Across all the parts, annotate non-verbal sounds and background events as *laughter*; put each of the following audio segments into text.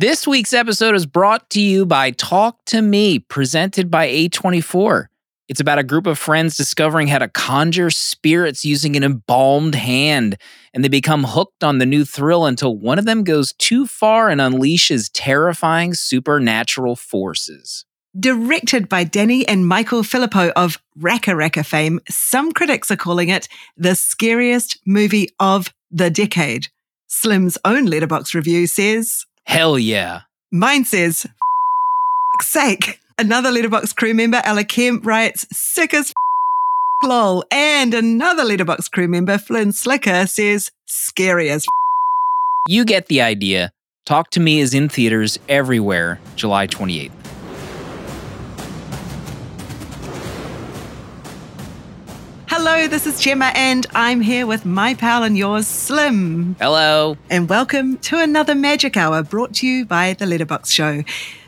This week's episode is brought to you by Talk to Me, presented by A24. It's about a group of friends discovering how to conjure spirits using an embalmed hand, and they become hooked on the new thrill until one of them goes too far and unleashes terrifying supernatural forces. Directed by Danny and Michael Philippou of RackaRacka fame, some critics are calling it the scariest movie of the decade. Slim's own Letterboxd review says, Hell yeah. Mine says, "F- sake. Another Letterboxd crew member, Ella Kemp, writes, sick as f- lol. And another Letterboxd crew member, Flynn Slicker, says, scary as f- You get the idea. Talk to Me is in theaters everywhere, July 28th. Hello, this is Gemma, and I'm here with my pal and yours, Slim. Hello. And welcome to another Magic Hour brought to you by the Letterboxd Show.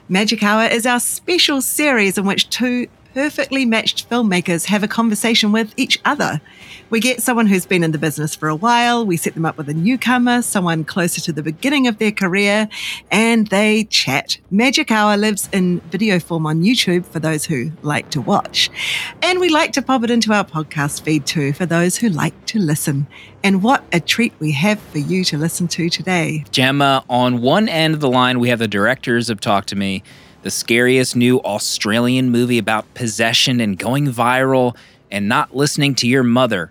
Magic Hour is our special series in which two perfectly matched filmmakers have a conversation with each other. We get someone who's been in the business for a while, we set them up with a newcomer, someone closer to the beginning of their career, and they chat. Magic Hour lives in video form on YouTube for those who like to watch. And we like to pop it into our podcast feed too for those who like to listen. And what a treat we have for you to listen to today. Gemma, on one end of the line, we have the directors of Talk to Me, the scariest new Australian movie about possession and going viral and not listening to your mother.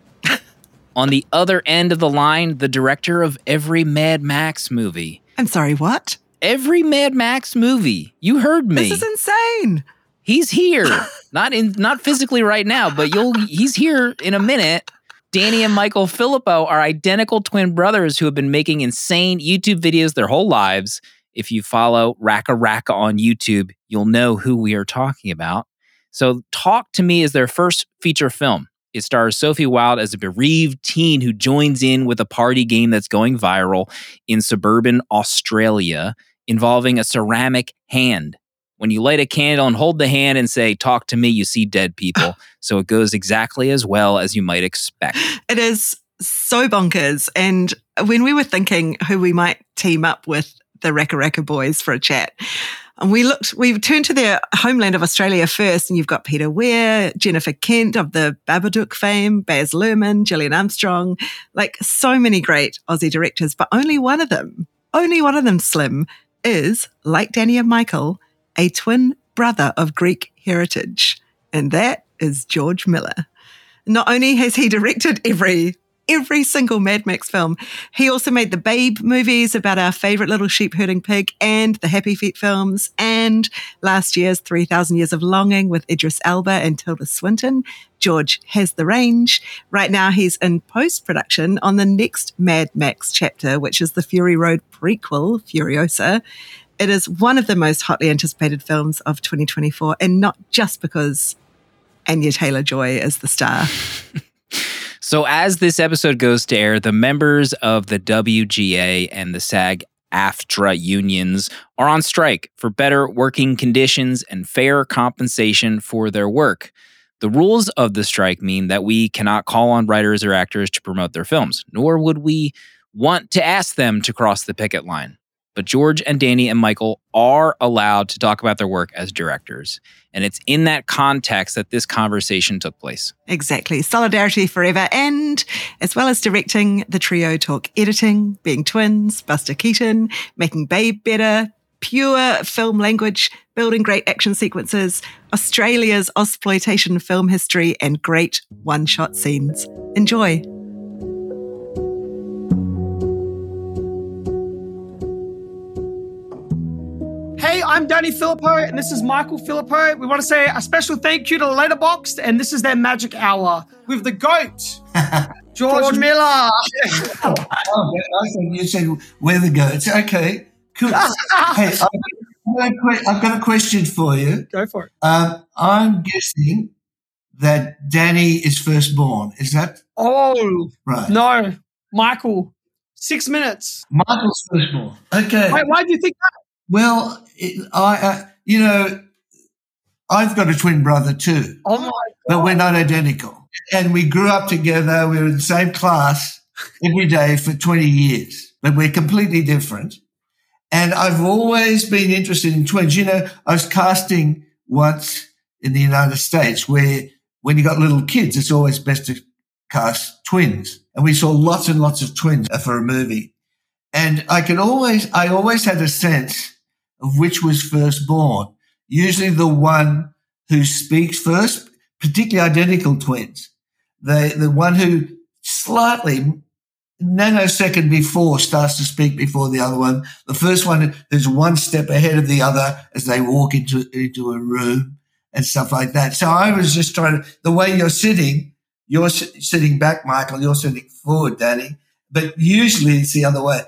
On the other end of the line, the director of every Mad Max movie. I'm sorry, what? Every Mad Max movie. You heard me. This is insane. He's here. *laughs* not in not physically right now, but you'll he's here in a minute. Danny and Michael Philippou are identical twin brothers who have been making insane YouTube videos their whole lives. If you follow Racka Racka on YouTube, you'll know who we are talking about. So, Talk to Me is their first feature film. It stars Sophie Wilde as a bereaved teen who joins in with a party game that's going viral in suburban Australia involving a ceramic hand. When you light a candle and hold the hand and say, Talk to me, you see dead people. *laughs* so it goes exactly as well as you might expect. It is so bonkers. And when we were thinking who we might team up with the Racka Racka boys for a chat, and we looked, we turned to their homeland of Australia first, and you've got Peter Weir, Jennifer Kent of the Babadook fame, Baz Luhrmann, Gillian Armstrong, like so many great Aussie directors, but only one of them, only one of them, Slim, is, like Danny and Michael, a twin brother of Greek heritage. And that is George Miller. Not only has he directed every every single Mad Max film, he also made the Babe movies about our favorite little sheep herding pig and the Happy Feet films and last year's 3000 Years of Longing with Idris Elba and Tilda Swinton. George has the range. Right now he's in post-production on the next Mad Max chapter, which is the Fury Road prequel, Furiosa. It is one of the most hotly anticipated films of 2024 and not just because Anya Taylor-Joy is the star. *laughs* So, as this episode goes to air, the members of the WGA and the SAG AFTRA unions are on strike for better working conditions and fair compensation for their work. The rules of the strike mean that we cannot call on writers or actors to promote their films, nor would we want to ask them to cross the picket line. But George and Danny and Michael are allowed to talk about their work as directors. And it's in that context that this conversation took place. Exactly. Solidarity forever. And as well as directing, the trio talk editing, being twins, Buster Keaton, making Babe better, pure film language, building great action sequences, Australia's exploitation film history, and great one shot scenes. Enjoy. Hey, I'm Danny Philippou, and this is Michael Philippou. We want to say a special thank you to Letterboxd, and this is their magic hour with the goat, *laughs* George Miller. Oh, I think you said we're the goats. Okay, cool. *laughs* hey, I've got, a que- I've got a question for you. Go for it. Um, I'm guessing that Danny is firstborn. Is that Oh, right? no. Michael, six minutes. Michael's firstborn. Okay. Wait, why do you think that? Well, it, I, uh, you know, I've got a twin brother too, Oh, my. but we're not identical. And we grew up together. We were in the same class every day for 20 years, but we're completely different. And I've always been interested in twins. You know, I was casting once in the United States where when you got little kids, it's always best to cast twins. And we saw lots and lots of twins for a movie. And I could always, I always had a sense of which was first born. Usually the one who speaks first, particularly identical twins. The, the one who slightly nanosecond before starts to speak before the other one. The first one is one step ahead of the other as they walk into, into a room and stuff like that. So I was just trying to, the way you're sitting, you're sitting back, Michael, you're sitting forward, Danny, but usually it's the other way.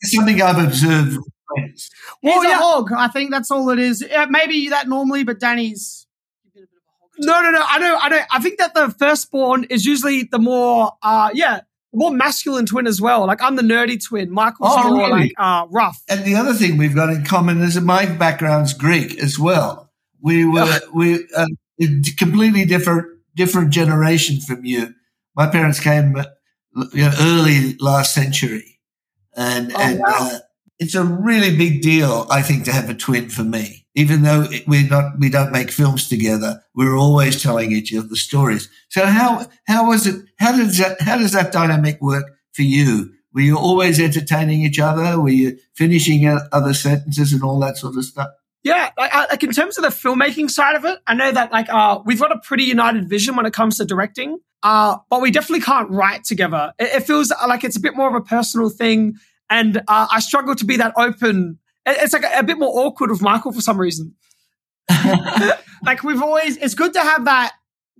It's something I've observed with. Well, He's yeah. a hog. I think that's all it is. Yeah, maybe that normally, but Danny's. No, no, no. I know, I know. I think that the firstborn is usually the more, uh, yeah, more masculine twin as well. Like I'm the nerdy twin. Michael's oh, more really? like uh, rough. And the other thing we've got in common is that my background's Greek as well. We were we uh, completely different different generation from you. My parents came you know, early last century, and oh, and wow. uh, it's a really big deal, I think, to have a twin for me. Even though we're not, we don't make films together, we're always telling each other stories. So how how was it? How does that how does that dynamic work for you? Were you always entertaining each other? Were you finishing other sentences and all that sort of stuff? Yeah, like, like in terms of the filmmaking side of it, I know that like uh, we've got a pretty united vision when it comes to directing, uh, but we definitely can't write together. It, it, feels like it's a bit more of a personal thing, and uh, I struggle to be that open. It's like a, a bit more awkward with Michael for some reason. *laughs* like we've always, it's good to have that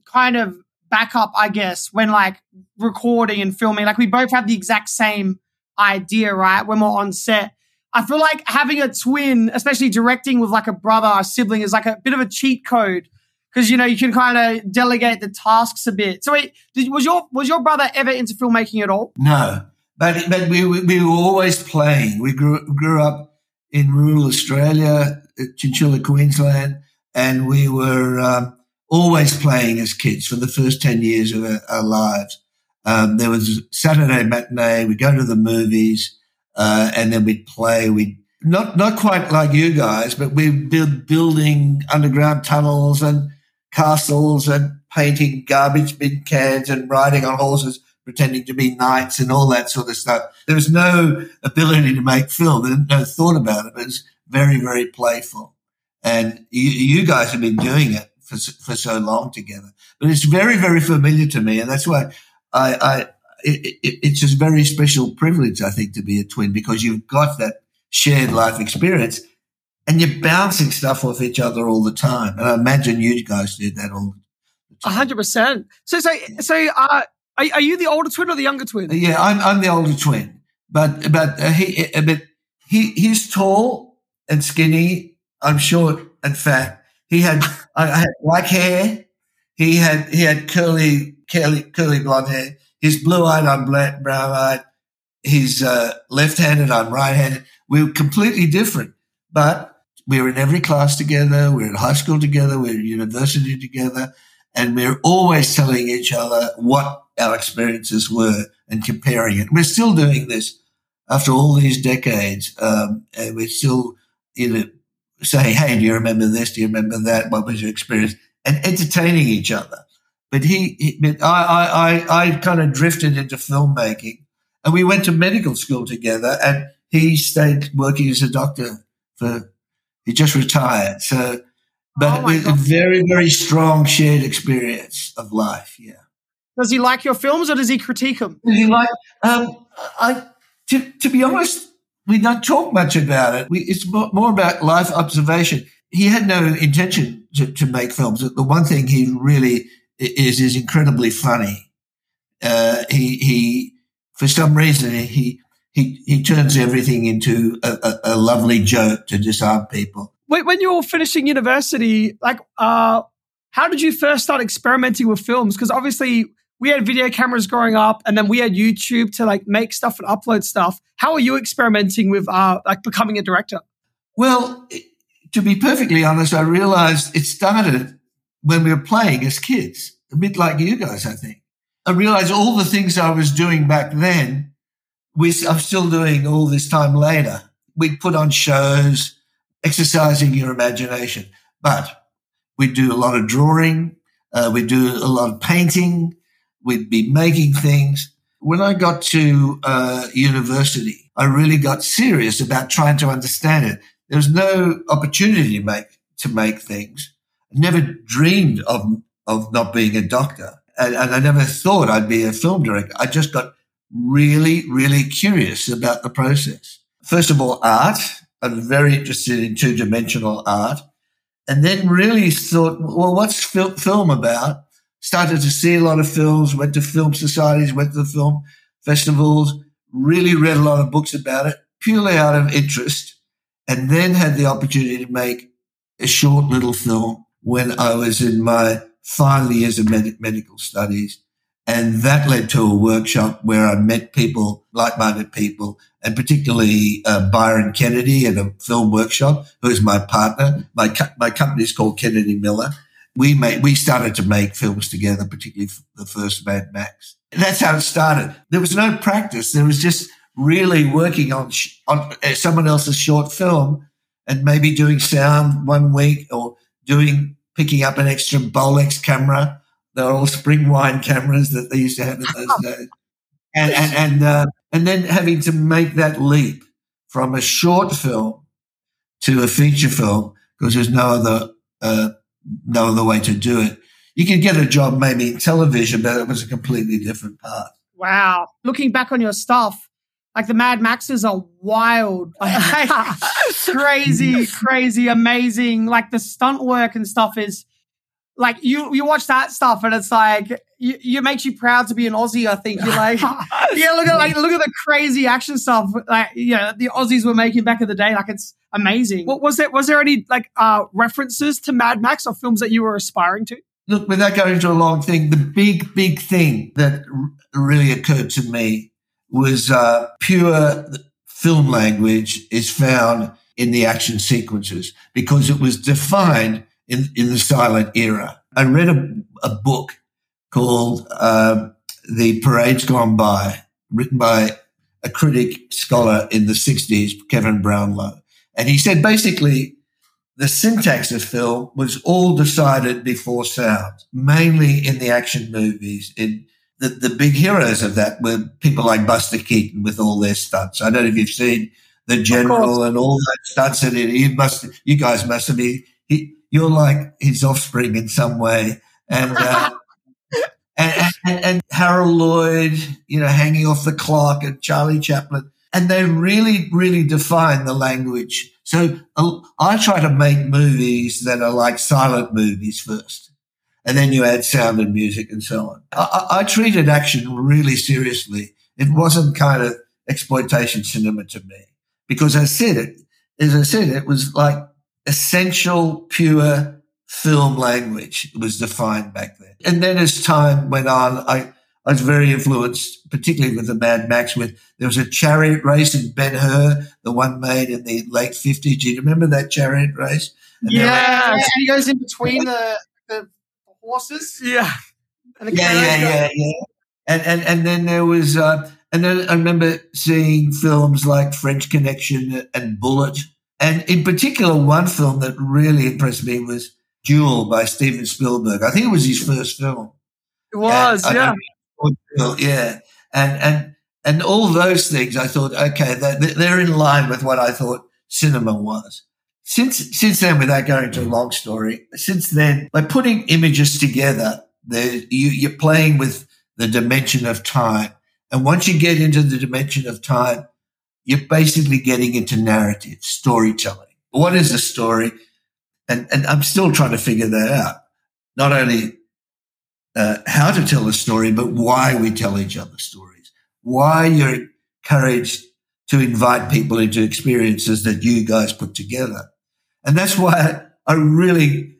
kind of backup, I guess, when like recording and filming. Like we both have the exact same idea, right? When we're on set I feel like having a twin, especially directing with like a brother or a sibling, is like a bit of a cheat code because you know you can kind of delegate the tasks a bit. So, wait, did, was your was your brother ever into filmmaking at all? No, but but we we were always playing. We grew grew up in rural Australia, Chinchilla, Queensland, and we were um, always playing as kids for the first ten years of our, our lives. Um, there was Saturday matinee. We go to the movies uh, and then we'd play. We not not quite like you guys, but we'd be building underground tunnels and castles and painting garbage bin cans and riding on horses, pretending to be knights and all that sort of stuff. There was no ability to make film. There was no thought about it. It was very very playful, and you, you guys have been doing it for for so long together. But it's very very familiar to me, and that's why I, I it, it, it's a very special privilege, I think, to be a twin because you've got that shared life experience and you're bouncing stuff off each other all the time. And I imagine you guys did that all A hundred percent. So, so, so, uh, are, are, you the older twin or the younger twin? Yeah, I'm, I'm the older twin, but, but uh, he, uh, but he, he's tall and skinny. I'm short and fat. He had, I had black hair. He had, he had curly, curly, curly blonde hair. He's blue eyed, I'm black, brown eyed. He's uh, left handed, I'm right handed. We are completely different, but we were in every class together. We we're in high school together. We we're at university together. And we we're always telling each other what our experiences were and comparing it. We're still doing this after all these decades. Um, and we're still, you know, saying, Hey, do you remember this? Do you remember that? What was your experience? And entertaining each other. But he, he but I, I, I kind of drifted into filmmaking and we went to medical school together and he stayed working as a doctor for, he just retired. So, but oh a very, very strong shared experience of life. Yeah. Does he like your films or does he critique them? Does he like, um, I, to, to be honest, we don't talk much about it. We, it's more, about life observation. He had no intention to, to make films. The one thing he really is is incredibly funny. Uh, he he for some reason he he he turns everything into a, a, a lovely joke to disarm people. When you were finishing university, like, uh, how did you first start experimenting with films? Because obviously we had video cameras growing up, and then we had YouTube to like make stuff and upload stuff. How are you experimenting with uh, like becoming a director? Well, to be perfectly honest, I realized it started when we were playing as kids, a bit like you guys, I think. I realized all the things I was doing back then, we, I'm still doing all this time later. we'd put on shows, exercising your imagination. But we'd do a lot of drawing, uh, we'd do a lot of painting, we'd be making things. When I got to uh, university, I really got serious about trying to understand it. There was no opportunity to make to make things. I never dreamed of of not being a doctor, and, and I never thought I'd be a film director. I just got really, really curious about the process. First of all, art. I'm very interested in two dimensional art. And then really thought, well, what's fil- film about? Started to see a lot of films, went to film societies, went to the film festivals, really read a lot of books about it, purely out of interest, and then had the opportunity to make a short little film when I was in my final years of med- medical studies. And that led to a workshop where I met people, like-minded people, and particularly uh, Byron Kennedy at a film workshop, who is my partner. My, co- my company is called Kennedy Miller. We made, we started to make films together, particularly the first Mad Max. And that's how it started. There was no practice. There was just really working on, sh- on uh, someone else's short film and maybe doing sound one week or doing, picking up an extra Bolex camera they're all spring wine cameras that they used to have in those *laughs* days. And, and, and, uh, and then having to make that leap from a short film to a feature film because there's no other, uh, no other way to do it. You can get a job maybe in television, but it was a completely different path. Wow. Looking back on your stuff, like the Mad Maxes are wild, *laughs* like, crazy, *laughs* crazy, amazing. Like the stunt work and stuff is like you you watch that stuff and it's like you, it makes you proud to be an Aussie. I think you're like *laughs* yeah look at like look at the crazy action stuff like you know the Aussies were making back in the day. Like it's amazing. What was there was there any like uh references to Mad Max or films that you were aspiring to? Look, without going into a long thing, the big big thing that r- really occurred to me was uh, pure film language is found in the action sequences because it was defined in, in the silent era. I read a, a book called uh, The Parades Gone By, written by a critic scholar in the 60s, Kevin Brownlow. And he said basically the syntax of film was all decided before sound, mainly in the action movies. In the, the big heroes of that were people like Buster Keaton with all their stunts. I don't know if you've seen the general and all that stunts in it. You must, you guys must have been, he, you're like his offspring in some way. And, uh, *laughs* and, and, and, Harold Lloyd, you know, hanging off the clock and Charlie Chaplin. And they really, really define the language. So uh, I try to make movies that are like silent movies first. And then you add sound and music and so on. I, I treated action really seriously. It wasn't kind of exploitation cinema to me because I said it, as I said, it was like essential, pure film language was defined back then. And then as time went on, I, I was very influenced, particularly with the Mad Max. With there was a chariot race in Ben Hur, the one made in the late fifties. Do you remember that chariot race? And yeah, and he goes in between the, the horses. Yeah, yeah, yeah, yeah, yeah. And and and then there was, uh, and then I remember seeing films like French Connection and Bullitt, and in particular, one film that really impressed me was Duel by Steven Spielberg. I think it was his first film. It was, and yeah. yeah. And, and, and all those things, I thought, okay, they're in line with what I thought cinema was. Since, since then, without going to a long story, since then, by putting images together, you, you're playing with the dimension of time. And once you get into the dimension of time, you're basically getting into narrative, storytelling. What is a story? And, and I'm still trying to figure that out. Not only uh, how to tell a story, but why we tell each other stories. Why you're encouraged to invite people into experiences that you guys put together. And that's why I really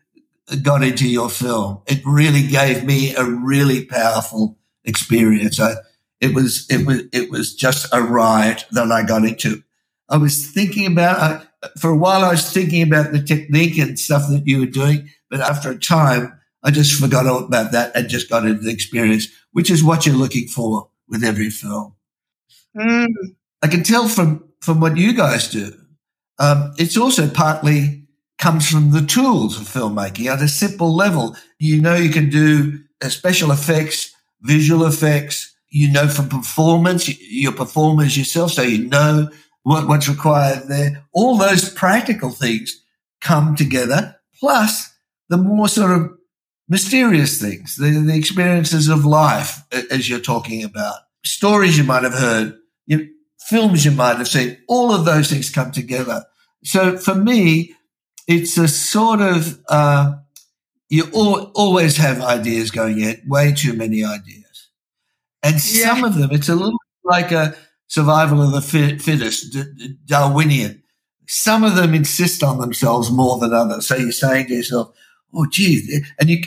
got into your film. It really gave me a really powerful experience. I, it was, it was, it was just a ride that I got into. I was thinking about, uh, for a while, I was thinking about the technique and stuff that you were doing. But after a time, I just forgot all about that and just got into the experience, which is what you're looking for with every film. Mm. I can tell from, from what you guys do um, it's also partly comes from the tools of filmmaking at a simple level. You know, you can do uh, special effects, visual effects. You know, from performance, your performers yourself, so you know what, what's required there. All those practical things come together, plus the more sort of mysterious things, the, the experiences of life, as you're talking about, stories you might have heard, you, films you might have seen, all of those things come together. So for me, it's a sort of, uh, you al- always have ideas going in, way too many ideas. And yeah. some of them, it's a little like a survival of the fittest, Darwinian. Some of them insist on themselves more than others. So you're saying to yourself, oh, gee, and you,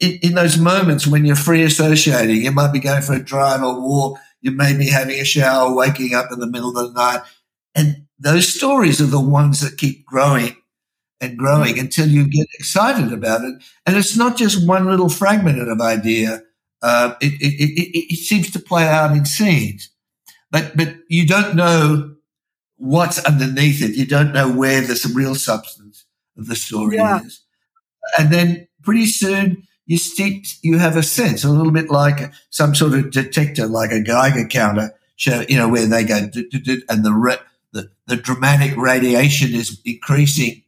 in those moments when you're free associating, you might be going for a drive or walk, you may be having a shower, waking up in the middle of the night. And those stories are the ones that keep growing and growing mm. until you get excited about it. And it's not just one little fragment of idea. Uh, it, it, it, it, seems to play out in scenes, but, but you don't know what's underneath it. You don't know where the real substance of the story yeah. is. And then pretty soon you steep, you have a sense, a little bit like some sort of detector, like a Geiger counter, show, you know, where they go, and the, the, the dramatic radiation is increasing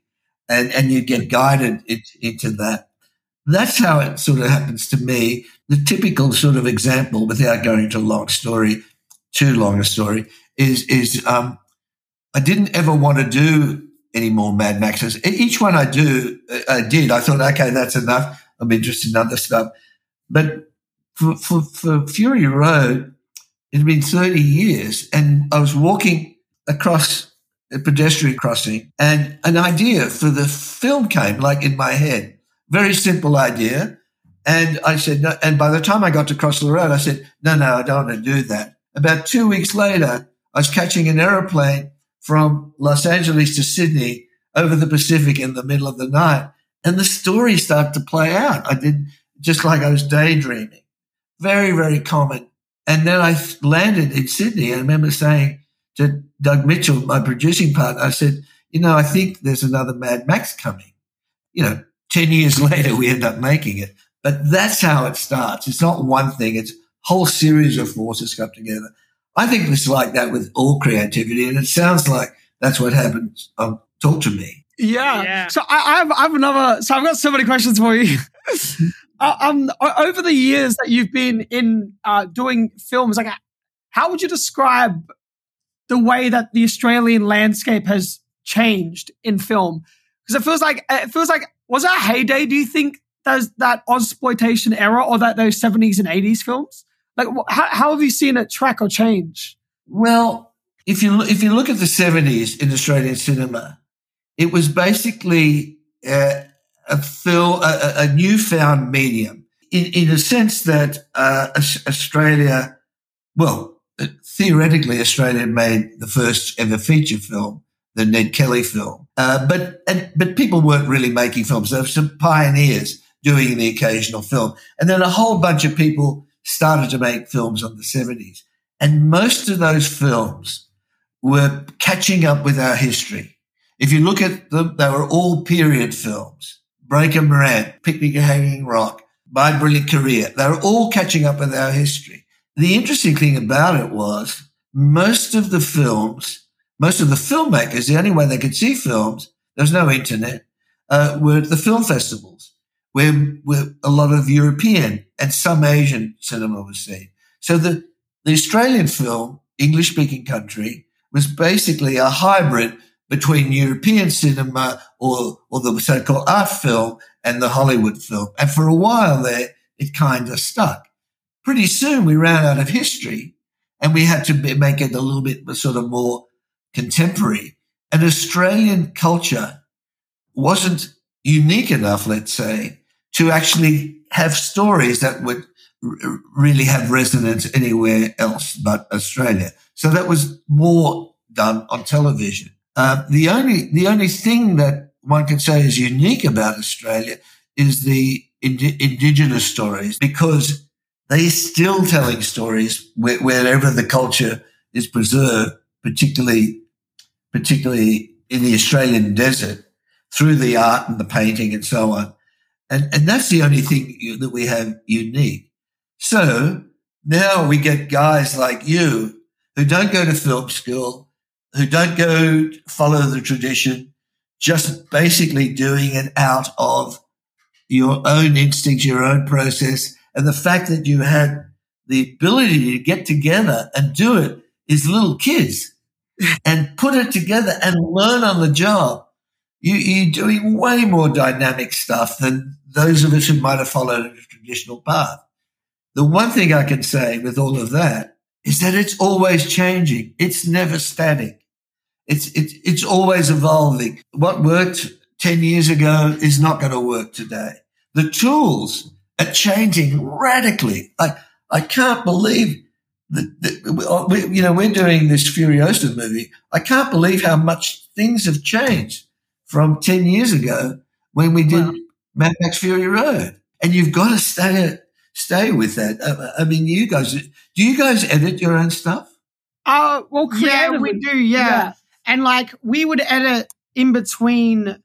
and, and you get guided it, into that. That's how it sort of happens to me. The typical sort of example, without going into a long story, too long a story, is, is, um, I didn't ever want to do any more Mad Maxes. Each one I do, I did. I thought, okay, that's enough. I'm interested in other stuff. But for, for, for Fury Road, it had been 30 years and I was walking across a pedestrian crossing and an idea for the film came like in my head. Very simple idea. And I said, no. And by the time I got to cross the road, I said, no, no, I don't want to do that. About two weeks later, I was catching an aeroplane from Los Angeles to Sydney over the Pacific in the middle of the night. And the story started to play out. I did just like I was daydreaming. Very, very common. And then I landed in Sydney. I remember saying to Doug Mitchell, my producing partner, I said, you know, I think there's another Mad Max coming. You know, 10 years *laughs* later, we end up making it. But that's how it starts. It's not one thing. It's whole series of forces come together. I think it's like that with all creativity. And it sounds like that's what happens. Um, talk to me. Yeah. yeah. So I, I, have, I have another. So I've got so many questions for you. *laughs* uh, um, over the years that you've been in uh, doing films, like how would you describe the way that the Australian landscape has changed in film? Because it feels like it feels like was that heyday? Do you think there's that exploitation era or that those seventies and eighties films? Like, how, how have you seen it track or change? Well, if you if you look at the seventies in Australian cinema, it was basically uh, a film, a, a, newfound medium, in, in a sense that uh, Australia, well, uh, theoretically, Australia made the first ever feature film, the Ned Kelly film, uh, but and, but people weren't really making films. There were some pioneers doing the occasional film, and then a whole bunch of people started to make films in the 70s. And most of those films were catching up with our history. If you look at them, they were all period films. Breaker Morant, Picnic at Hanging Rock, My Brilliant Career. They were all catching up with our history. The interesting thing about it was most of the films, most of the filmmakers, the only way they could see films, there was no internet, uh, were at the film festivals where, where a lot of European and some Asian cinema was seen. So the, the Australian film, English speaking country, was basically a hybrid between European cinema or, or the so-called art film and the Hollywood film. And for a while there, it kind of stuck. Pretty soon we ran out of history and we had to make it a little bit sort of more contemporary. And Australian culture wasn't unique enough, let's say, to actually have stories that would r- really have resonance anywhere else but Australia. So that was more done on television. Uh, the only the only thing that one could say is unique about Australia is the ind- indigenous stories because they're still telling stories wherever the culture is preserved, particularly particularly in the Australian desert through the art and the painting and so on. And, and that's the only thing you, that we have unique. So now we get guys like you who don't go to film school, who don't go follow the tradition, just basically doing it out of your own instincts, your own process. And the fact that you had the ability to get together and do it is little kids *laughs* and put it together and learn on the job. You, you're doing way more dynamic stuff than those of us who might have followed a traditional path. The one thing I can say with all of that is that it's always changing. It's never static. It's, it's, it's always evolving. What worked 10 years ago is not going to work today. The tools are changing radically. I, I can't believe that, that uh, we, you know, we're doing this Furiosa movie. I can't believe how much things have changed from 10 years ago when we did. Mad Max Fury Road. And you've got to stay, stay with that. I, I mean, you guys, do you guys edit your own stuff? Uh, well, yeah, we do. Yeah. yeah. And like we would edit in between.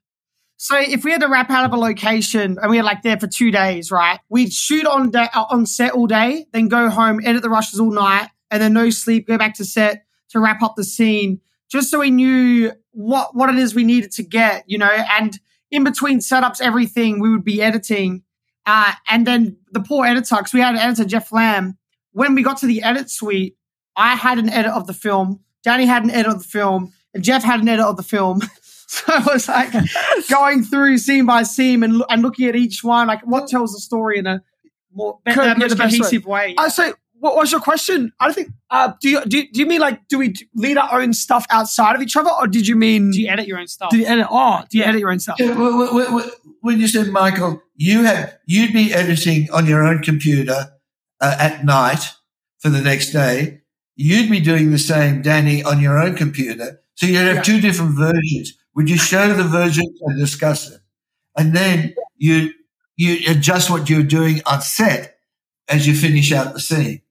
So if we had to wrap out of a location and we were like there for two days, right? We'd shoot on day, uh, on set all day, then go home, edit the rushes all night, and then no sleep, go back to set to wrap up the scene, just so we knew what what it is we needed to get, you know. And in between setups, everything we would be editing, uh, and then the poor editor, because we had an editor Geoff Lamb. When we got to the edit suite, I had an edit of the film, Danny had an edit of the film, and Jeff had an edit of the film. *laughs* so I was like *laughs* going through scene by scene and, and looking at each one, like what tells the story in a more cohesive way. way. Uh, so what was your question? I don't think. Uh, do you do, do you mean like do we lead our own stuff outside of each other, or did you mean do you edit your own stuff? Do you edit? Oh, do you yeah. edit your own stuff? Yeah, when you said Michael, you have you'd be editing on your own computer uh, at night for the next day. You'd be doing the same, Danny, on your own computer. So you'd have yeah. two different versions. Would you show the version and discuss it, and then you you adjust what you're doing on set as you finish out the scene?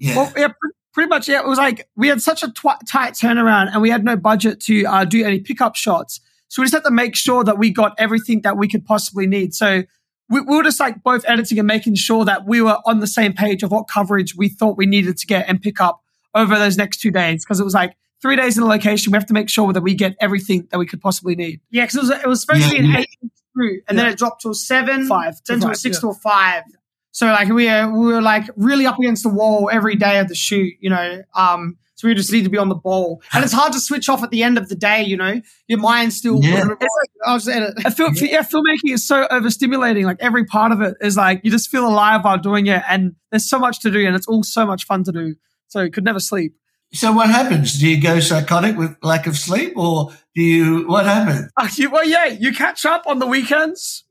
Yeah. Well, yeah, pretty much. Yeah, it was like we had such a tw- tight turnaround, and we had no budget to uh, do any pickup shots. So we just had to make sure that we got everything that we could possibly need. So we, we were just like both editing and making sure that we were on the same page of what coverage we thought we needed to get and pick up over those next two days. Because it was like three days in the location, we have to make sure that we get everything that we could possibly need. Yeah, because it was, it was supposed to be an eight through, and yeah. then it dropped to a seven, five, then to, to a six yeah. to a five. So like we were, we were like really up against the wall every day of the shoot, you know. Um, so we just need to be on the ball, and it's hard to switch off at the end of the day. You know, your mind's still. Yeah. Like, I'll just edit. I feel, yeah, filmmaking is so overstimulating. Like every part of it is like you just feel alive while doing it, and there's so much to do, and it's all so much fun to do. So you could never sleep. So what happens? Do you go psychotic with lack of sleep, or do you? What happens? Uh, you, well, yeah, you catch up on the weekends,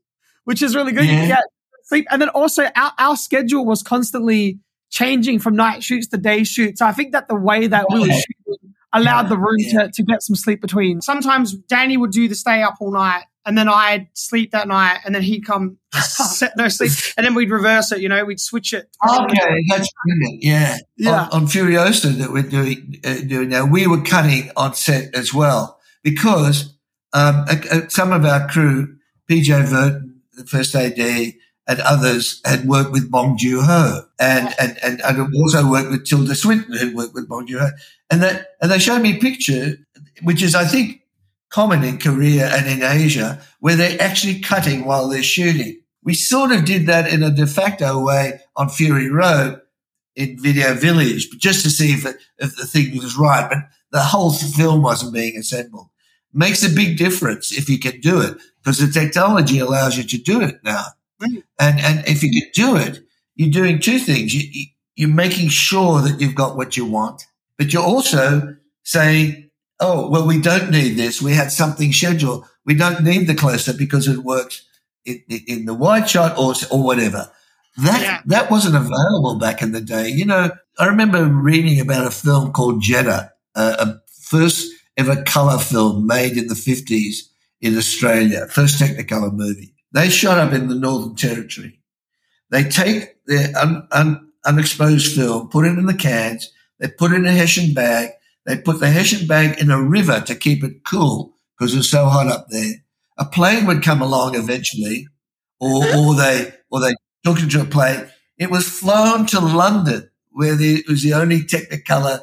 which is really good. Yeah. You get sleep. And then also our, our schedule was constantly changing from night shoots to day shoots. So I think that the way that we were shooting allowed the room yeah. to, to get some sleep between. Sometimes Danny would do the stay up all night and then I'd sleep that night and then he'd come *laughs* set no sleep and then we'd reverse it, you know, we'd switch it. Okay, that's brilliant. Yeah. Yeah. On, on Furiosa that we're doing, uh, doing now, we were cutting on set as well because um, some of our crew, PJ Voeten, the first AD, and others had worked with Bong Joon Ho, and and and I also worked with Tilda Swinton, who worked with Bong Joon Ho, and that and they showed me a picture, which is I think common in Korea and in Asia, where they're actually cutting while they're shooting. We sort of did that in a de facto way on Fury Road in Video Village, but just to see if, it, if the thing was right, but the whole film wasn't being assembled. Makes a big difference if you can do it because the technology allows you to do it now. And, and if you can do it, you're doing two things. You, you're making sure that you've got what you want, but you're also saying, oh, well, we don't need this. We had something scheduled. We don't need the close up because it works in, in, the wide shot or, or whatever. That, yeah. that wasn't available back in the day. You know, I remember reading about a film called Jedda, uh, a first ever color film made in the 50s in Australia, first Technicolor movie. They shot up in the Northern Territory. They take their un, un, unexposed film, put it in the cans, they put it in a Hessian bag, they put the Hessian bag in a river to keep it cool because it's so hot up there. A plane would come along eventually, or or they or they took it to a plane. It was flown to London, where the, it was the only Technicolor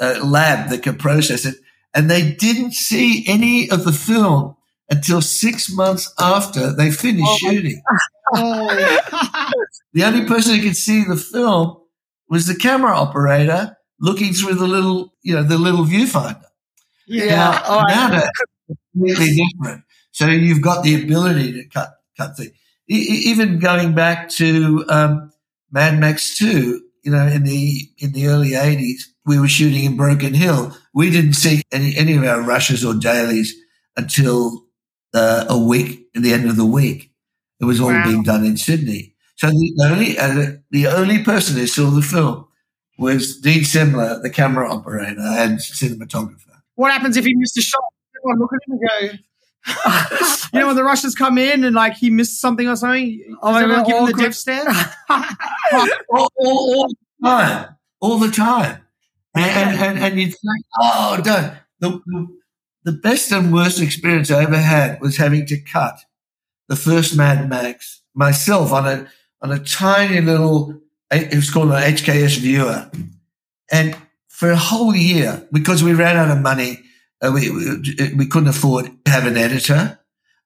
uh, lab that could process it, and they didn't see any of the film until six months after they finished oh shooting. *laughs* *laughs* the only person who could see the film was the camera operator looking through the little, you know, the little viewfinder. Yeah. Now, oh, now that's completely different. So you've got the ability to cut, cut things. E- even going back to um, Mad Max 2, you know, in the in the early 80s, we were shooting in Broken Hill. We didn't see any, any of our rushes or dailies until uh, a week, at the end of the week. It was all wow. being done in Sydney. So the only, uh, the only person who saw the film was Dean Semler, the camera operator and cinematographer. What happens if he missed a shot? Everyone look at him and go, *laughs* you know, when the rushes come in and like he missed something or something, oh, everyone give him the death stare? *laughs* all, all, all, the time. All the time. And, and, and, and you'd think, oh, don't. The, the, the best and worst experience I ever had was having to cut the first Mad Max myself on a on a tiny little it was called an HKS viewer, and for a whole year because we ran out of money, uh, we, we, we couldn't afford to have an editor.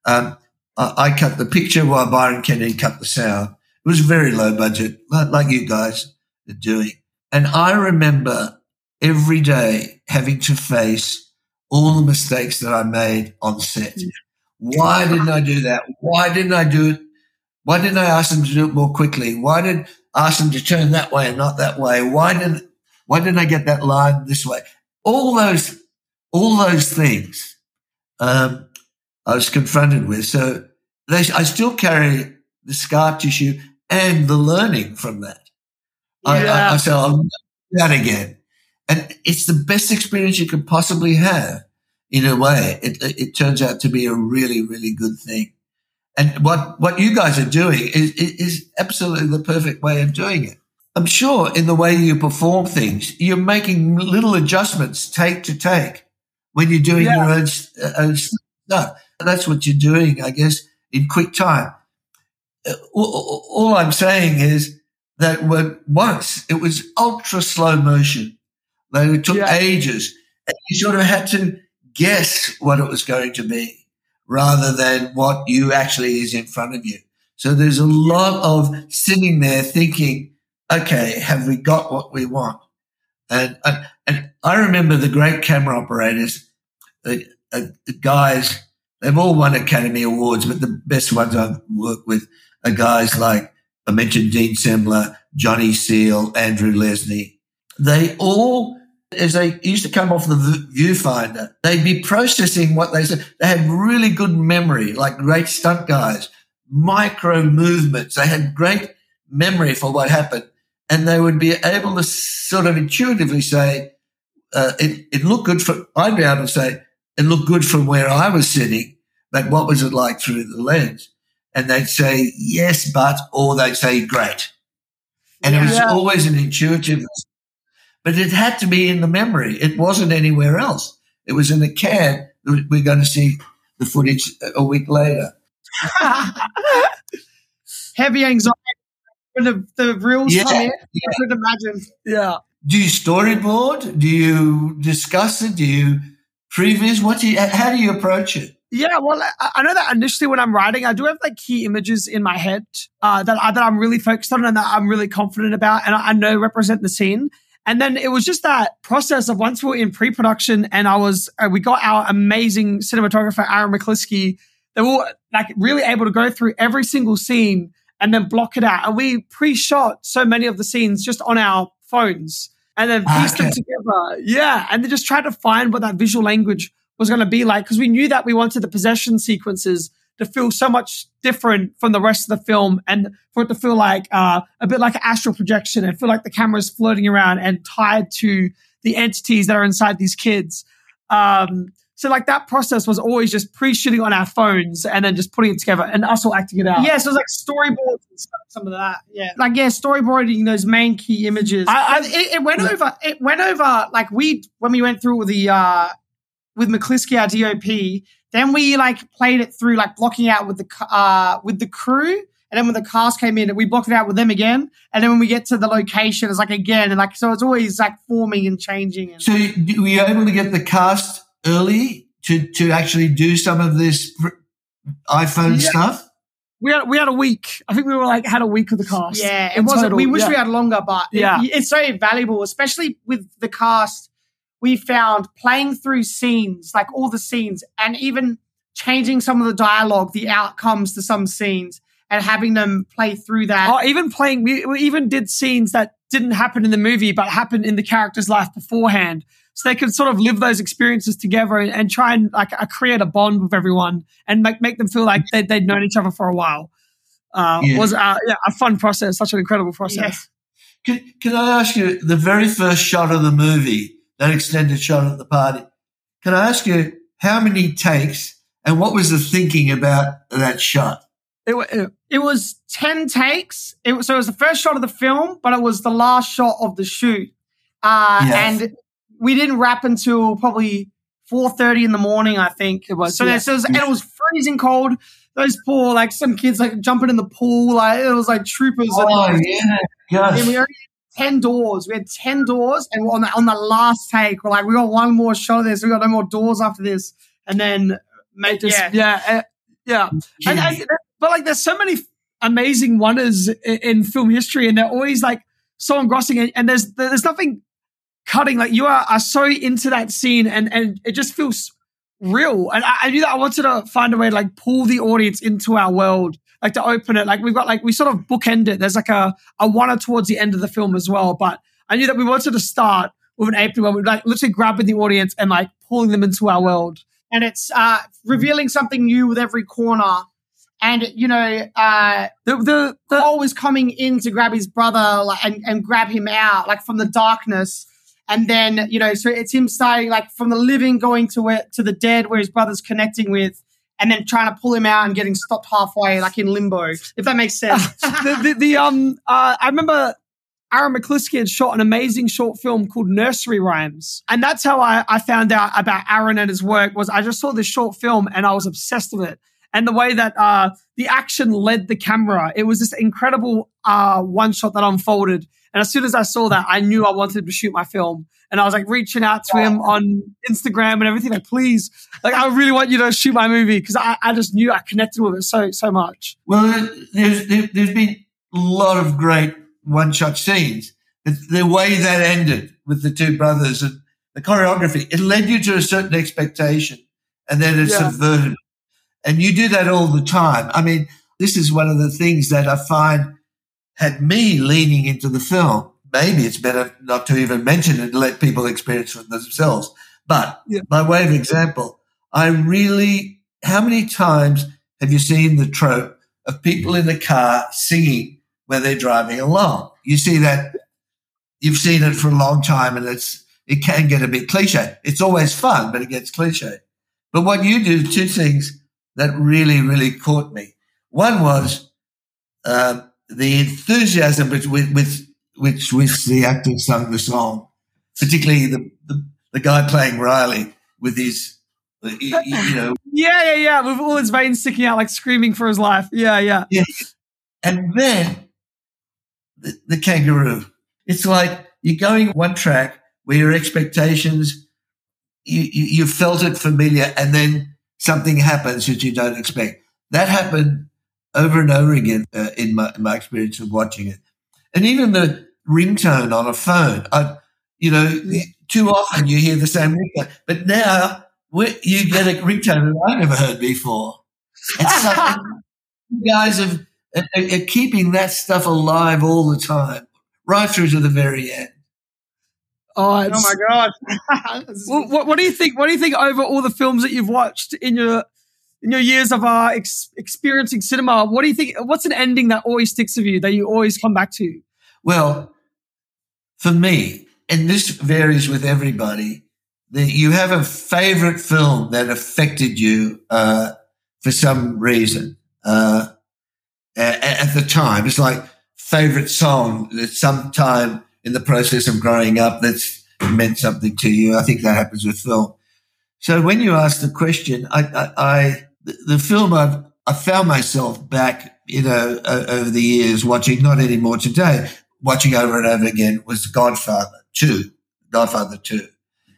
Um, I, I, cut the picture while Byron Kennedy cut the sound. It was very low budget, like, like you guys are doing. And I remember every day having to face all the mistakes that I made on set. Why didn't I do that? Why didn't I do it? Why didn't I ask them to do it more quickly? Why did I ask them to turn that way and not that way? Why didn't why didn't I get that line this way? All those all those things um, I was confronted with. So they, I still carry the scar tissue and the learning from that. Yeah. I, I, I said, I'll do that again. And it's the best experience you could possibly have in a way. It, it turns out to be a really, really good thing. And what, what you guys are doing is, is absolutely the perfect way of doing it. I'm sure in the way you perform things, you're making little adjustments take to take when you're doing yeah. your own, uh, own stuff. That's what you're doing, I guess, in quick time. Uh, all, all I'm saying is that when once it was ultra slow motion they took yeah. ages. And you sort of had to guess what it was going to be rather than what you actually is in front of you. So there's a lot of sitting there thinking, okay, have we got what we want? And, and, and I remember the great camera operators, the, uh, guys, they've all won Academy Awards, but the best ones I've worked with are guys like I mentioned Dean Semler, Johnny Seale, Andrew Lesnie. They all as they used to come off the viewfinder, they'd be processing what they said. They had really good memory, like great stunt guys, micro movements. They had great memory for what happened. And they would be able to sort of intuitively say, uh, it, it looked good for, I'd be able to say, it looked good from where I was sitting, but what was it like through the lens? And they'd say, yes, but, or they'd say, great. And yeah. it was always an intuitive but it had to be in the memory. It wasn't anywhere else. It was in the CAD. We're going to see the footage a week later. *laughs* Heavy anxiety when the, the reels yeah, come in. Yeah. I could imagine. Yeah. Do you storyboard? Do you discuss it? Do you previs? What do you, how do you approach it? Yeah, well, I know that initially when I'm writing, I do have like key images in my head uh, that I, that I'm really focused on and that I'm really confident about, and I, I know represent the scene. And then it was just that process of once we were in pre-production and I was, uh, we got our amazing cinematographer, Aaron McLisky. They were like really able to go through every single scene and then block it out. And we pre-shot so many of the scenes just on our phones and then pieced okay. them together. Yeah. And then just tried to find what that visual language was going to be like because we knew that we wanted the possession sequences to feel so much different from the rest of the film and for it to feel like uh, a bit like an astral projection and feel like the camera's floating around and tied to the entities that are inside these kids. Um, so like that process was always just pre-shooting on our phones and then just putting it together and us all acting it out. Yeah, so it was like storyboards and stuff, some of that. Yeah, like yeah, storyboarding those main key images. I, I, it, it, went over. It went over like we when we went through the uh, with McLisky, our DOP. Then we like played it through like blocking out with the uh with the crew. And then when the cast came in, we blocked it out with them again. And then when we get to the location, it's like again, and like so, it's always like forming and changing. And So you- were you able to get the cast early to to actually do some of this iPhone Yeah. stuff? we had we had a week. I think we were like had a week of the cast. Yeah, it wasn't. total. We wish Yeah. we had longer, but it- Yeah. it's so valuable, especially with the cast. We found playing through scenes, like all the scenes, and even changing some of the dialogue, the outcomes to some scenes, and having them play through that. Oh, even playing, we, we even did scenes that didn't happen in the movie, but happened in the character's life beforehand. So they could sort of live those experiences together and, and try and like uh, create a bond with everyone and make, make them feel like they, they'd known each other for a while. Uh, Yeah. Was uh, yeah, a fun process, such an incredible process. Can, can I ask you the very first shot of the movie, that extended shot at the party? Can I ask you how many takes and what was the thinking about that shot? It, it, It was 10 takes. It was, so it was the first shot of the film, but it was the last shot of the shoot. Uh, Yes. And we didn't wrap until probably 4.30 in the morning, I think. It was, So, yeah. so it was, and it was freezing cold. Those poor, like some kids like jumping in the pool. Like it was like troopers. Oh, and, yeah. and we only had 10 doors. We had 10 doors. And on the, on the last take, we're like, we got one more shot of this. We got no more doors after this. And then, make this, yeah. yeah, uh, yeah. And I, but like, there's so many amazing wonders in, in film history, and they're always like so engrossing. And, and there's there's nothing cutting. Like you are, are so into that scene, and and it just feels real. And I, I knew that I wanted to find a way to like pull the audience into our world, like to open it. Like we've got like we sort of bookend it. There's like a a one towards the end of the film as well. But I knew that we wanted to start with an April where we're like literally grabbing the audience and like pulling them into our world. and it's uh, revealing something new with every corner. And you know, uh, The the, the Cole was coming in to grab his brother like, and, and grab him out, like from the darkness. And then you know, so it's him starting like from the living, going to where to the dead, where his brother's connecting with, and then trying to pull him out and getting stopped halfway, like in limbo. If that makes sense. *laughs* the, the, the um uh, I remember Aaron McLisky had shot an amazing short film called Nursery Rhymes, and that's how I, I found out about Aaron and his work. Was I just saw this short film and I was obsessed with it, and the way that uh, the action led the camera, it was this incredible uh, one shot that unfolded. And as soon as I saw that, I knew I wanted to shoot my film. And I was like reaching out to him on Instagram and everything, like, please, like, I really want you to shoot my movie because I, I just knew I connected with it so, so much. Well, there's, there, there's been a lot of great one shot scenes. The, the way that ended with the two brothers and the choreography, it led you to a certain expectation and then it Yeah. subverted. And you do that all the time. I mean, this is one of the things that I find had me leaning into the film. Maybe it's better not to even mention it and let people experience for themselves. But Yeah. by way of example, I really, how many times have you seen the trope of people in the car singing when they're driving along? You see that, you've seen it for a long time and it's, it can get a bit cliche. It's always fun, but it gets cliche. But what you do, two things that really, really caught me. One was, um, the enthusiasm with, with, with which which the actor sung the song, particularly the, the, the guy playing Riley with his, uh, you, you *laughs* know, Yeah, yeah, yeah. With all his veins sticking out, like screaming for his life. Yeah, yeah. and then the, the kangaroo. It's like you're going one track where your expectations, you, you, you felt it familiar, and then something happens that you don't expect. That happened over and over again uh, in, my, in my experience of watching it. And even the ringtone on a phone, I, you know, mm. too often you hear the same ringtone, but now you get a ringtone that I've never heard before. It's *laughs* you guys have are, are keeping that stuff alive all the time, right through to the very end. Oh, oh my god. *laughs* What, what, what do you think? What do you think over all the films that you've watched in your in your years of uh, ex- experiencing cinema? What do you think? What's an ending that always sticks with you that you always come back to? Well, for me, and this varies with everybody, that you have a favorite film that affected you uh, for some reason uh, at, at the time. It's like favorite song that sometime in the process of growing up that's meant something to you. I think that happens with film. So when you ask the question, I, I, I the film I've, I found myself back, you know, over the years watching, not anymore today, watching over and over again was Godfather 2, Godfather 2.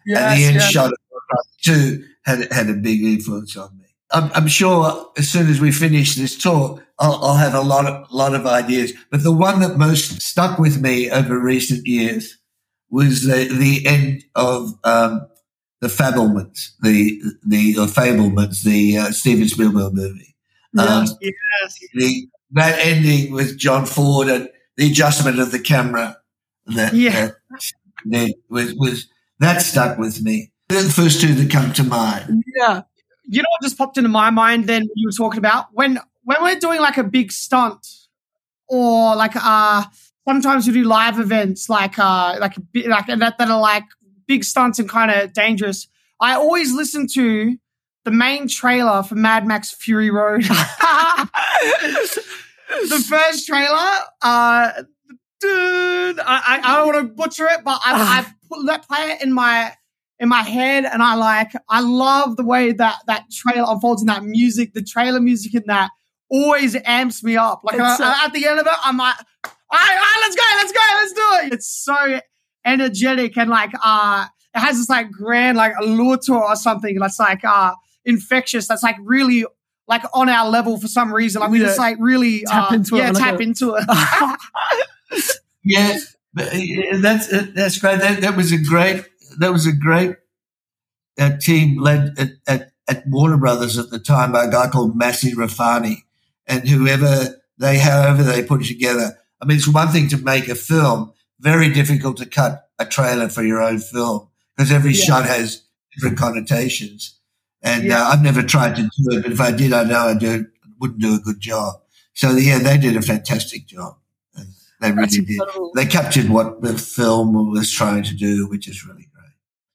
Yes, and the end yes. shot of Godfather 2 had, had a big influence on me. I'm, I'm, sure as soon as we finish this talk, I'll, I'll, have a lot of, lot of ideas. But the one that most stuck with me over recent years was the, the end of um, the Fabelmans, the the or Fabelmans, the uh, Steven Spielberg movie. Yes, um, yes. The, that ending with John Ford and the adjustment of the camera. That, yeah. that was was that stuck with me. They're the first two that come to mind. Yeah. You know what just popped into my mind then you were talking about? When when we're doing like a big stunt or like uh sometimes we do live events like uh like a like that that are like big stunts and kind of dangerous. I always listen to the main trailer for Mad Max Fury Road. *laughs* the first trailer, uh, dude, I, I don't want to butcher it, but I, I've *sighs* put that play it in my in my head, and I like I love the way that that trailer unfolds in that music. The trailer music in that always amps me up. Like I, at the end of it, I'm like, all right, all right, let's go, let's go, let's do it. It's so energetic and like uh it has this like grand like allure to or something that's like uh infectious that's like really like on our level for some reason. Like we just like really tap uh, into yeah, it tap into it. Yeah *laughs* that's that's great. That, that was a great that was a great uh, team led at, at, at Warner Brothers at the time by a guy called Massi Rafani. And whoever they however they put it together I mean it's one thing to make a film very difficult to cut a trailer for your own film because every yeah. shot has different connotations. And yeah. uh, I've never tried to do it, but if I did, I know I do, wouldn't do a good job. So yeah, they did a fantastic job. They really did. They captured what the film was trying to do, which is really great.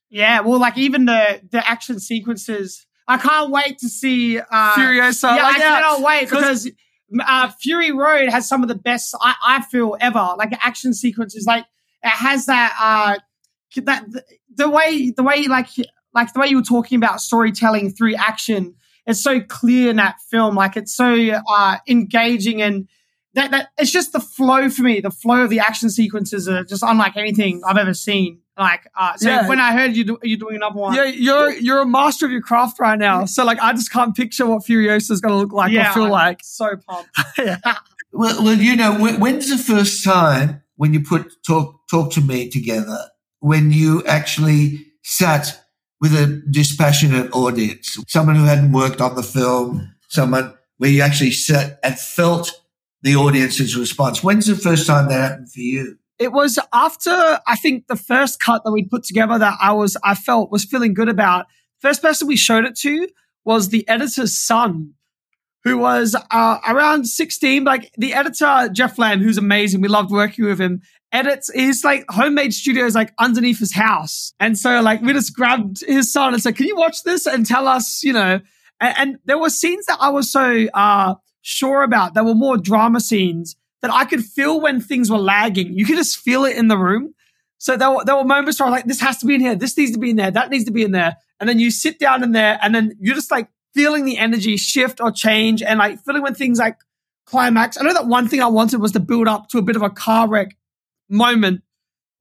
Yeah, well, like even the the action sequences. I can't wait to see uh, Furiosa. Yeah, like, I cannot wait because uh, Fury Road has some of the best I, I feel ever. Like action sequences, like it has that uh that the, the way the way like like the way you were talking about storytelling through action. It's so clear in that film. Like it's so uh engaging and that that it's just the flow for me. The flow of the action sequences are just unlike anything I've ever seen. Like, uh, so yeah. when I heard you do, you're doing another one, yeah, you're you're a master of your craft right now. So like, I just can't picture what Furiosa is going to look like yeah, or feel I'm like. So pumped. *laughs* yeah. Well, well, you know, when, when's the first time when you put talk talk to me together when you actually sat with a dispassionate audience, someone who hadn't worked on the film, someone where you actually sat and felt the audience's response. When's the first time that happened for you? it was after I think the first cut that we'd put together that I was I felt was feeling good about. First person we showed it to was the editor's son, who was uh, around 16. Like the editor, Geoff Lamb, who's amazing. We loved working with him. Edits his like homemade studios like underneath his house. And so like we just grabbed his son and said, Can you watch this and tell us, you know? And, and there were scenes that I was so uh sure about. There were more drama scenes that I could feel when things were lagging. You could just feel it in the room. So there were, there were moments where I was like, this has to be in here. This needs to be in there. That needs to be in there. And then you sit down in there and then you're just like feeling the energy shift or change and like feeling when things like climax. I know that one thing I wanted was to build up to a bit of a car wreck moment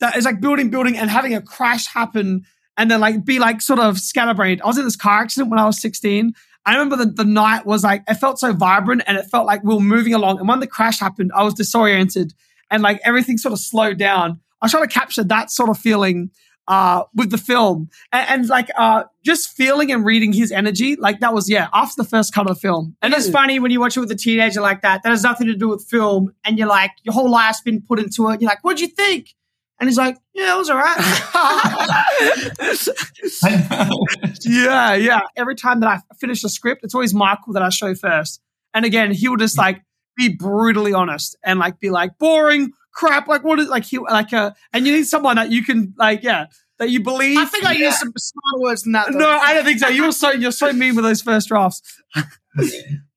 that is like building, building and having a crash happen and then like be like sort of scatterbrained. I was in this car accident when I was 16 I remember the, the night was like, it felt so vibrant and it felt like we were moving along. And when the crash happened, I was disoriented and like everything sort of slowed down. I was trying to capture that sort of feeling uh, with the film and, and like uh, just feeling and reading his energy. Like that was, yeah, after the first cut of the film. And it's funny when you watch it with a teenager like that, that has nothing to do with film. And you're like, your whole life's been put into it. You're like, what'd you think? And he's like, yeah, it was all right. *laughs* yeah, yeah. Every time that I finish a script, it's always Michael that I show first. And again, he will just like be brutally honest and like be like, boring, crap. Like, what is like, he, like, uh, and you need someone that you can, like, yeah, that you believe. I think I yeah. used some smarter words than that. Though. No, I don't think so. You were so, you're so mean with those first drafts. *laughs*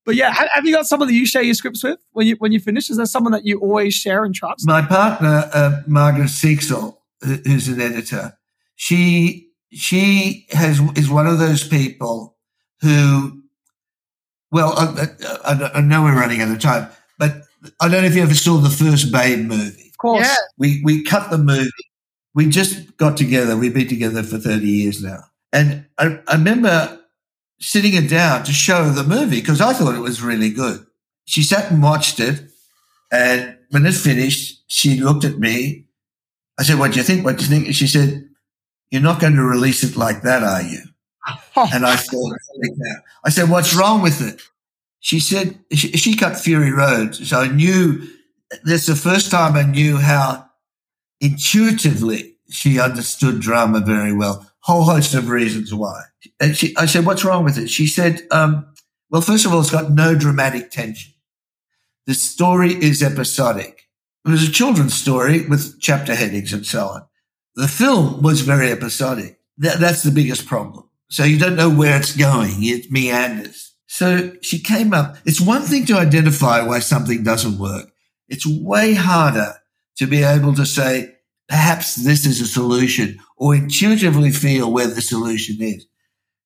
But yeah, have you got someone that you share your scripts with when you when you finish? Is there someone that you always share and trust? My partner, uh, Margaret Sixel, who's an editor, she she has is one of those people who, well, I, I, I know we're running out of time, but I don't know if you ever saw the first Babe movie. Of course. Yeah. We we cut the movie. We just got together. We've been together for thirty years now, and I, I remember sitting her down to show her the movie because I thought it was really good. She sat and watched it, and when it finished, she looked at me. I said, "What do you think? What do you think?" And she said, "You're not going to release it like that, are you?" Oh. And I thought, I said, "What's wrong with it?" She said, she, she cut Fury Road, so I knew. That's the first time I knew how intuitively she understood drama very well. Whole host of reasons why. And she, I said, "What's wrong with it?" She said, um, "Well, first of all, it's got no dramatic tension. The story is episodic. It was a children's story with chapter headings and so on. The film was very episodic. That, that's the biggest problem. So you don't know where it's going. It meanders. So she came up. It's one thing to identify why something doesn't work. It's way harder to be able to say, perhaps this is a solution or intuitively feel where the solution is.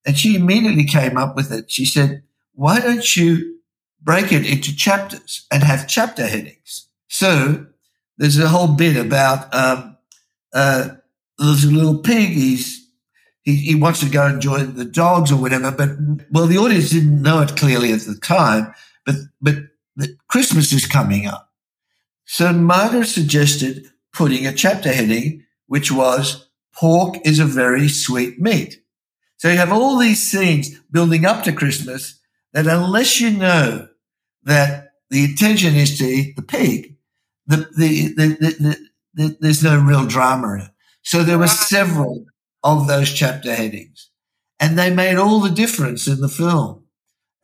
And she immediately came up with it. She said, why don't you break it into chapters and have chapter headings? So there's a whole bit about, um, uh, there's a little pig. He's, he, he wants to go and join the dogs or whatever. But, well, the audience didn't know it clearly at the time, but, but Christmas is coming up. So Margaret suggested putting a chapter heading, which was pork is a very sweet meat. So you have all these scenes building up to Christmas that unless you know that the intention is to eat the pig, the, the, the, the there's no real drama in it. So there were several of those chapter headings and they made all the difference in the film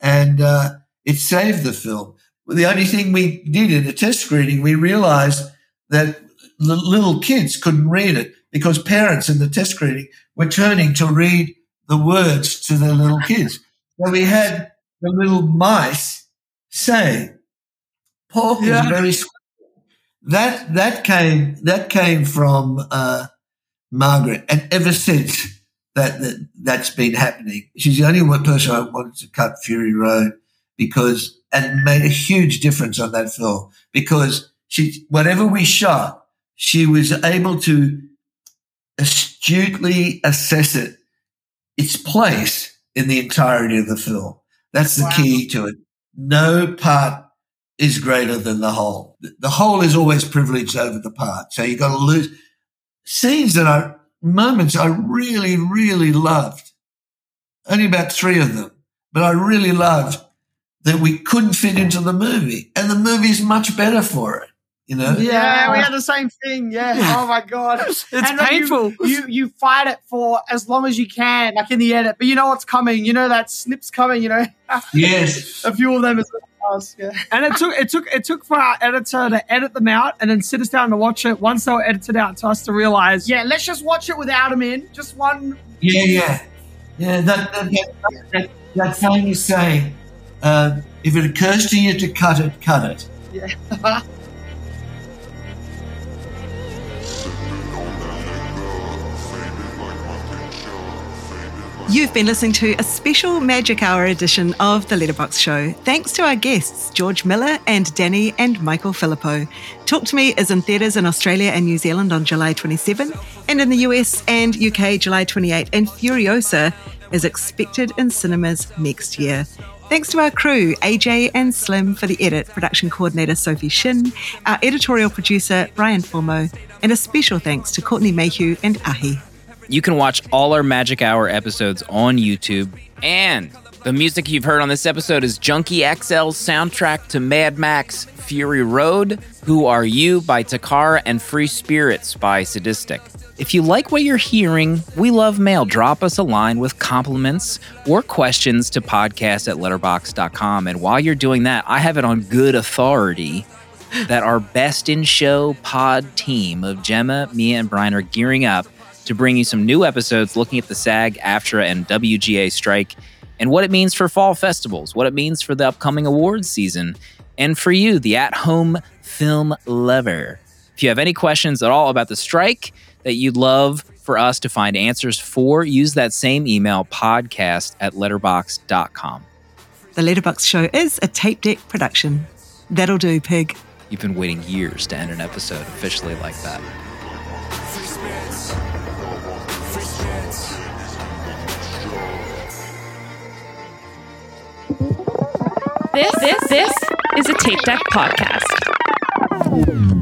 and uh, it saved the film. The only thing we did in the test screening, we realized that the little kids couldn't read it because parents in the test screening were turning to read the words to their little *laughs* kids. So we had the little mice say, pork Yeah. is very sweet. That, that came, that came from, uh, Margaret. And ever since that, that, that's been happening, she's the only one person I wanted to cut Fury Road because, and made a huge difference on that film because she, whatever we shot, she was able to astutely assess it, its place in the entirety of the film. That's the Wow. key to it. No part is greater than the whole. The whole is always privileged over the part. So you've got to lose scenes that are moments I really, really loved. Only about three of them, but I really loved that we couldn't fit into the movie and the movie's much better for it. You know? Yeah, we had the same thing. Yeah. Oh my god, *laughs* It's And painful. You, you you fight it for as long as you can, like in the edit. But you know what's coming. You know that snip's coming. You know, *laughs* Yes. a few of them as well. Yeah. And it took it took it took for our editor to edit them out and then sit us down to watch it once they were edited out to us to realize Yeah, let's just watch it without them in. Just one. Yeah, yeah. Yeah, that, that, that, that, that famous saying, uh, if it occurs to you to cut it, cut it. Yeah. *laughs* You've been listening to a special Magic Hour edition of The Letterboxd Show. Thanks to our guests, George Miller and Danny and Michael Philippou. Talk to Me is in theatres in Australia and New Zealand on July 27, and in the US and UK July 28, and Furiosa is expected in cinemas next year. Thanks to our crew, AJ and Slim, for the edit, production coordinator Sophie Shin, our editorial producer Brian Formo, and a special thanks to Courtney Mayhew and Ahi. You can watch all our Magic Hour episodes on YouTube. And the music you've heard on this episode is Junkie XL's soundtrack to Mad Max Fury Road, Who Are You by Takara, and Free Spirits by Sadistik. If you like what you're hearing, we love mail. Drop us a line with compliments or questions to podcast at letterboxd.com. And while you're doing that, I have it on good authority that our best in show pod team of Gemma, Mia, and Brian are gearing up to bring you some new episodes looking at the SAG, AFTRA, and WGA strike and what it means for fall festivals, what it means for the upcoming awards season, and for you, the at home film lover. If you have any questions at all about the strike that you'd love for us to find answers for, use that same email podcast at letterboxd.com. The Letterboxd Show is a tape deck production. That'll do, pig. You've been waiting years to end an episode officially like that. This this this is a tape deck podcast.